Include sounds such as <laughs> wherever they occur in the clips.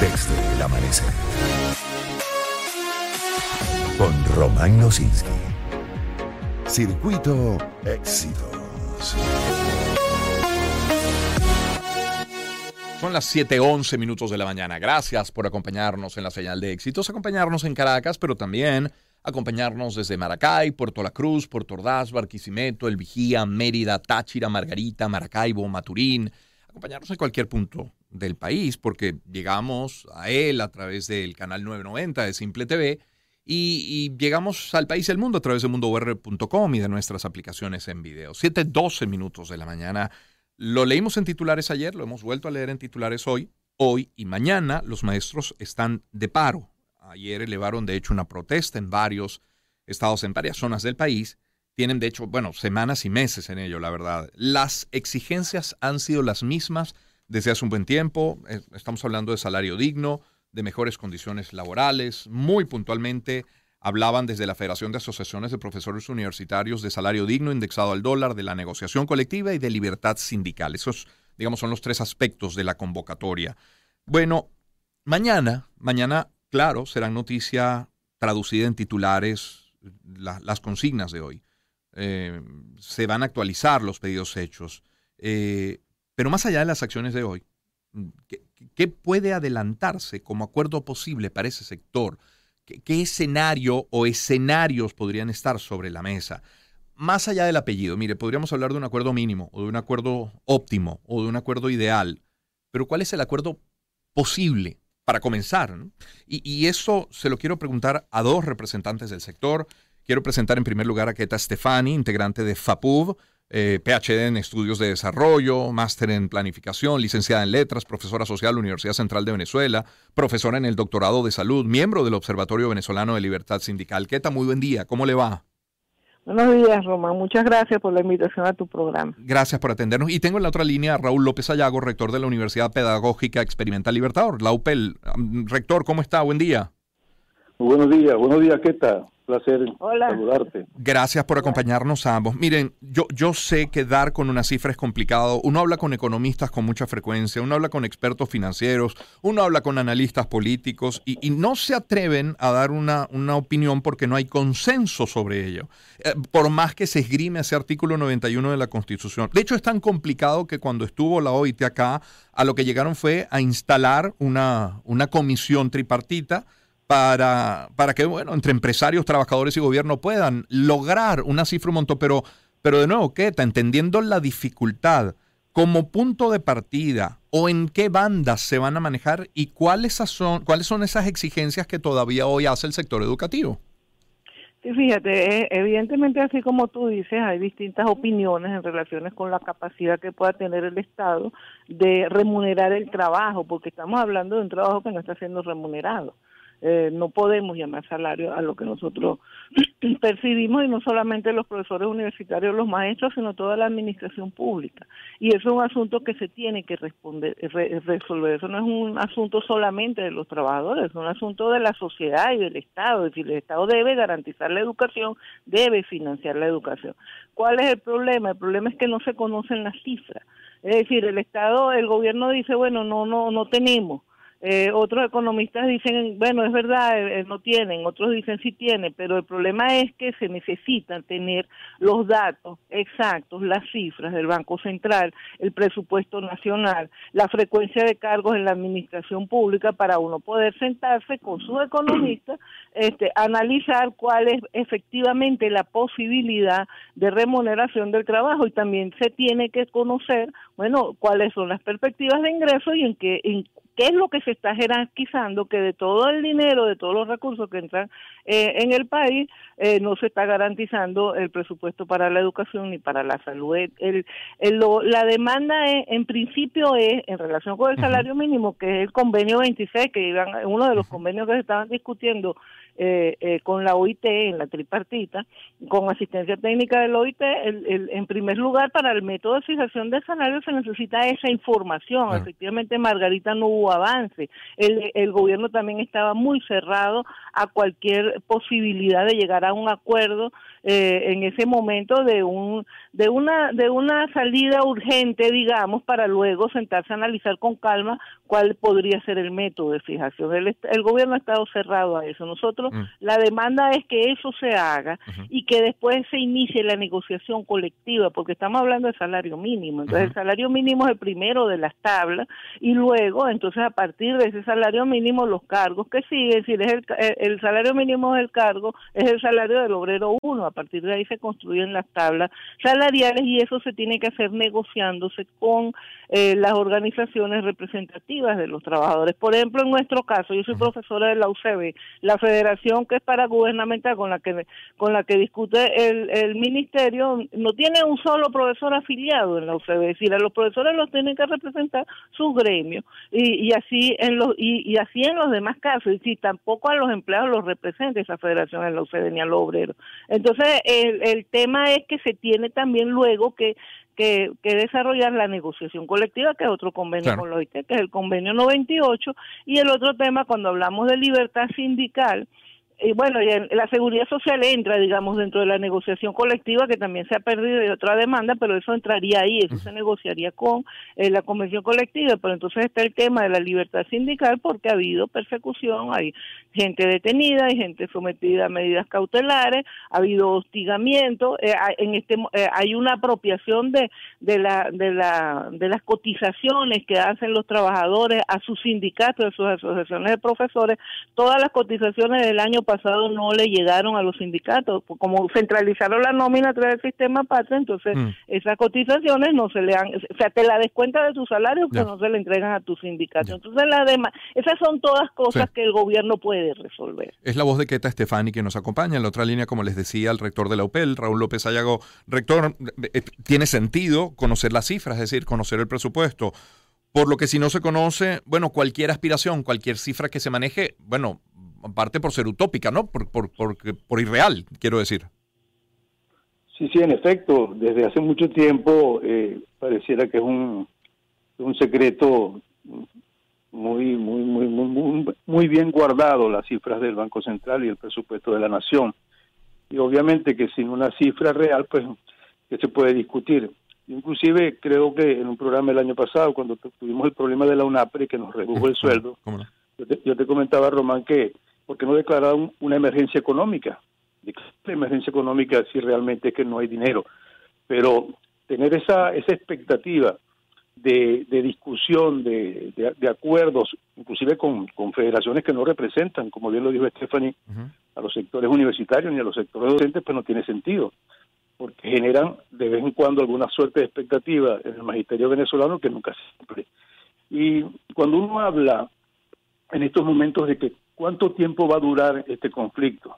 desde el amanecer. Con Román Losinski. Circuito Éxitos. Son las 7:11 minutos de la mañana. Gracias por acompañarnos en la señal de éxitos, acompañarnos en Caracas, pero también acompañarnos desde Maracay, Puerto La Cruz, Puerto Ordaz, Barquisimeto, El Vigía, Mérida, Táchira, Margarita, Maracaibo, Maturín, acompañarnos en cualquier punto del país, porque llegamos a él a través del canal 990 de Simple TV y, llegamos al país y al mundo a través de mundour.com y de nuestras aplicaciones en video. 7:12 minutos de la mañana. Lo leímos en titulares ayer, lo hemos vuelto a leer en titulares hoy. Hoy y mañana los maestros están de paro. Ayer elevaron de hecho una protesta en varios estados, en varias zonas del país. Tienen de hecho, bueno, semanas y meses en ello, la verdad. Las exigencias han sido las mismas desde hace un buen tiempo. Eh, estamos hablando de salario digno, de mejores condiciones laborales. Muy puntualmente hablaban desde la Federación de Asociaciones de Profesores Universitarios de salario digno indexado al dólar, de la negociación colectiva y de libertad sindical. Esos, digamos, son los tres aspectos de la convocatoria. Bueno, mañana, mañana, claro, será noticia traducida en titulares las consignas de hoy. Eh, se van a actualizar los pedidos hechos. Eh, pero más allá de las acciones de hoy, ¿qué, puede adelantarse como acuerdo posible para ese sector? ¿Qué, escenario o escenarios podrían estar sobre la mesa? Más allá del apellido, mire, podríamos hablar de un acuerdo mínimo o de un acuerdo óptimo o de un acuerdo ideal, pero ¿cuál es el acuerdo posible para comenzar? Y, eso se lo quiero preguntar a dos representantes del sector. Quiero presentar en primer lugar a Keta Stefani, integrante de FAPUV, eh, PhD en Estudios de Desarrollo, máster en Planificación, licenciada en Letras, profesora social Universidad Central de Venezuela, profesora en el Doctorado de Salud, miembro del Observatorio Venezolano de Libertad Sindical. Queta, muy buen día, ¿cómo le va? Buenos días, Román. Muchas gracias por la invitación a tu programa. Gracias por atendernos. Y tengo en la otra línea a Raúl López Ayago, rector de la Universidad Pedagógica Experimental Libertador, la UPEL. Rector, ¿cómo está? Buen día. Buenos días, buenos días, ¿qué tal? placer saludarte. Gracias por acompañarnos a ambos. Miren, yo, yo sé que dar con una cifra es complicado. Uno habla con economistas con mucha frecuencia, uno habla con expertos financieros, uno habla con analistas políticos y, no se atreven a dar una, una, opinión porque no hay consenso sobre ello. Eh, por más que se esgrime ese artículo 91 de la Constitución. De hecho, es tan complicado que cuando estuvo la OIT acá, a lo que llegaron fue a instalar una, una comisión tripartita para, para que, bueno, entre empresarios, trabajadores y gobierno puedan lograr una cifra un montón, pero, pero de nuevo, ¿qué? Entendiendo la dificultad como punto de partida o en qué bandas se van a manejar y cuáles son, cuáles son esas exigencias que todavía hoy hace el sector educativo. Sí, fíjate, eh, evidentemente así como tú dices, hay distintas opiniones en relaciones con la capacidad que pueda tener el Estado de remunerar el trabajo, porque estamos hablando de un trabajo que no está siendo remunerado. Eh, no podemos llamar salario a lo que nosotros <clears throat> percibimos y no solamente los profesores universitarios, los maestros, sino toda la administración pública. Y eso es un asunto que se tiene que responder, resolver. Eso no es un asunto solamente de los trabajadores, es un asunto de la sociedad y del Estado. Es decir, el Estado debe garantizar la educación, debe financiar la educación. ¿Cuál es el problema? El problema es que no se conocen las cifras. Es decir, el Estado, el gobierno dice, bueno, no, no, no tenemos eh, otros economistas dicen, bueno, es verdad, eh, eh, no tienen, otros dicen sí tienen, pero el problema es que se necesitan tener los datos exactos, las cifras del Banco Central, el presupuesto nacional, la frecuencia de cargos en la administración pública para uno poder sentarse con sus economistas, <clears throat> este, analizar cuál es efectivamente la posibilidad de remuneración del trabajo y también se tiene que conocer, bueno, cuáles son las perspectivas de ingreso y en qué, en ¿Qué es lo que se está jerarquizando? Que de todo el dinero, de todos los recursos que entran eh, en el país, eh, no se está garantizando el presupuesto para la educación ni para la salud. El, la demanda en principio es, en relación con el salario mínimo, que es el convenio 26, que iban, uno de los convenios que se estaban discutiendo eh, eh, con la OIT en la tripartita, con asistencia técnica del OIT, el, en primer lugar, para el método de fijación de salarios se necesita esa información. Efectivamente, Margarita no hubo avance. El, el gobierno también estaba muy cerrado a cualquier posibilidad de llegar a un acuerdo eh, en ese momento de un de una de una salida urgente digamos para luego sentarse a analizar con calma cuál podría ser el método de fijación. El, el gobierno ha estado cerrado a eso. Nosotros mm. la demanda es que eso se haga y que después se inicie la negociación colectiva porque estamos hablando de salario mínimo. Entonces el salario mínimo es el primero de las tablas y luego entonces a partir de ese salario mínimo los cargos que siguen si es el, el salario mínimo es el cargo es el salario del obrero uno partir de ahí se construyen las tablas salariales y eso se tiene que hacer negociándose con eh, las organizaciones representativas de los trabajadores. Por ejemplo, en nuestro caso, yo soy profesora de la UCB, la federación que es para gubernamental con la que con la que discute el, el ministerio no tiene un solo profesor afiliado en la UCB, es decir, a los profesores los tienen que representar sus gremios y, y así en los y, y, así en los demás casos, es decir, tampoco a los empleados los representa esa federación en la UCB ni a los obreros. Entonces, el, el tema es que se tiene también luego que que, que, desarrollar la negociación colectiva, que es otro convenio con la OIT, que es el convenio 98, y el otro tema, cuando hablamos de libertad sindical, y bueno, la seguridad social entra, digamos, dentro de la negociación colectiva, que también se ha perdido de otra demanda, pero eso entraría ahí, eso se negociaría con eh, la convención colectiva, pero entonces está el tema de la libertad sindical porque ha habido persecución, hay gente detenida, hay gente sometida a medidas cautelares, ha habido hostigamiento, eh, en este eh, hay una apropiación de, de la de la de las cotizaciones que hacen los trabajadores a sus sindicatos, a sus asociaciones de profesores, todas las cotizaciones del año pasado no le llegaron a los sindicatos, como centralizaron la nómina a través del sistema patria, entonces mm. esas cotizaciones no se le han, o sea, te la descuenta de tu salario, pero no se le entregan a tu sindicato. Entonces, la demás, esas son todas cosas que el gobierno puede resolver. Es la voz de Queta Estefani que nos acompaña. En la otra línea, como les decía, el rector de la UPEL, Raúl López Ayago. Rector, eh, tiene sentido conocer las cifras, es decir, conocer el presupuesto. Por lo que si no se conoce, bueno, cualquier aspiración, cualquier cifra que se maneje, bueno, parte por ser utópica, ¿no? Por, por, por, por irreal, quiero decir. Sí, sí, en efecto, desde hace mucho tiempo eh, pareciera que es un, un secreto muy, muy, muy, muy, muy bien guardado las cifras del Banco Central y el presupuesto de la Nación. Y obviamente que sin una cifra real, pues, que se puede discutir. Inclusive creo que en un programa el año pasado, cuando tuvimos el problema de la UNAPRE, que nos redujo el <laughs> sueldo, yo te comentaba, Román, que porque no declararon una emergencia económica. La emergencia económica si realmente es que no hay dinero. Pero tener esa, esa expectativa de, discusión, de, de, acuerdos, inclusive con, federaciones que no representan, como bien lo dijo Stephanie, a los sectores universitarios ni a los sectores docentes, pues no tiene sentido, porque generan de vez en cuando alguna suerte de expectativa en el magisterio venezolano que nunca se cumple. Y cuando uno habla en estos momentos de que cuánto tiempo va a durar este conflicto.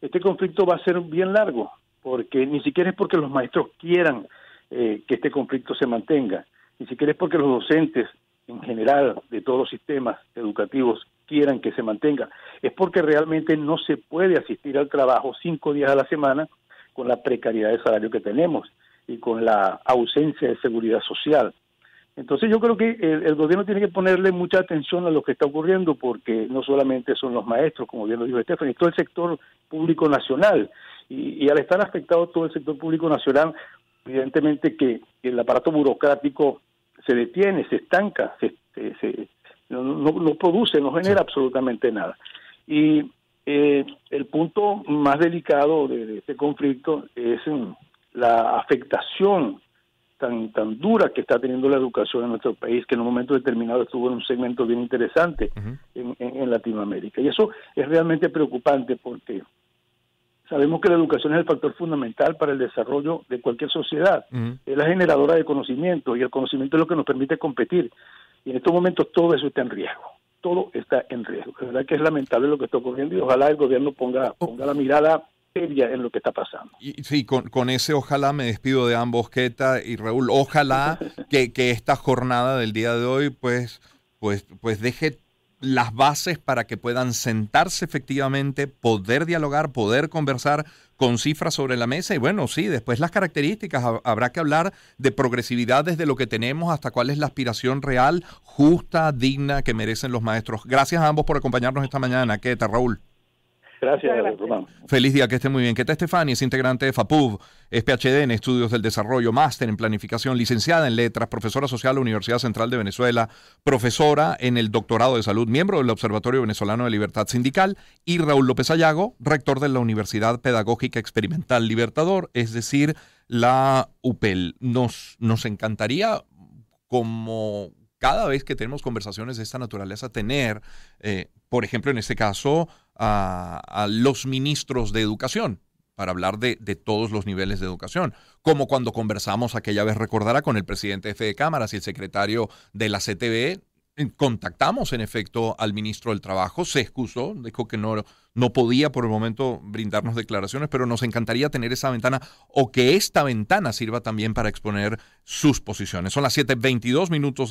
Este conflicto va a ser bien largo, porque ni siquiera es porque los maestros quieran eh, que este conflicto se mantenga, ni siquiera es porque los docentes en general de todos los sistemas educativos quieran que se mantenga, es porque realmente no se puede asistir al trabajo cinco días a la semana con la precariedad de salario que tenemos y con la ausencia de seguridad social. Entonces yo creo que el, gobierno tiene que ponerle mucha atención a lo que está ocurriendo porque no solamente son los maestros, como bien lo dijo Stephanie, todo el sector público nacional. Y, al estar afectado todo el sector público nacional, evidentemente que, el aparato burocrático se detiene, se estanca, se, no, produce, no genera absolutamente nada. Y eh, el punto más delicado de, de este conflicto es la afectación tan tan dura que está teniendo la educación en nuestro país, que en un momento determinado estuvo en un segmento bien interesante en, en, Latinoamérica. Y eso es realmente preocupante porque sabemos que la educación es el factor fundamental para el desarrollo de cualquier sociedad. Es la generadora de conocimiento y el conocimiento es lo que nos permite competir. Y en estos momentos todo eso está en riesgo. Todo está en riesgo. Es verdad que es lamentable lo que está ocurriendo y ojalá el gobierno ponga, ponga la mirada en lo que está pasando. Y, sí, con, con, ese ojalá me despido de ambos, Keta y Raúl. Ojalá <laughs> que, que, esta jornada del día de hoy pues, pues, pues deje las bases para que puedan sentarse efectivamente, poder dialogar, poder conversar con cifras sobre la mesa y bueno, sí, después las características, habrá que hablar de progresividad desde lo que tenemos hasta cuál es la aspiración real, justa, digna que merecen los maestros. Gracias a ambos por acompañarnos esta mañana. ¿Qué tal, Raúl? Gracias, gracias. Román. Feliz día, que esté muy bien. ¿Qué tal, Estefania? Es integrante de FAPUB, es PhD en Estudios del Desarrollo, máster en Planificación, licenciada en Letras, profesora social de la Universidad Central de Venezuela, profesora en el Doctorado de Salud, miembro del Observatorio Venezolano de Libertad Sindical, y Raúl López Ayago, rector de la Universidad Pedagógica Experimental Libertador, es decir, la UPEL. Nos, nos encantaría, como cada vez que tenemos conversaciones de esta naturaleza, tener, eh, por ejemplo, en este caso, a, los ministros de educación para hablar de, todos los niveles de educación, como cuando conversamos aquella vez, recordará, con el presidente de Cámaras y el secretario de la CTV, contactamos en efecto al ministro del Trabajo, se excusó, dijo que no, no podía por el momento brindarnos declaraciones, pero nos encantaría tener esa ventana o que esta ventana sirva también para exponer sus posiciones. Son las 7.22 minutos.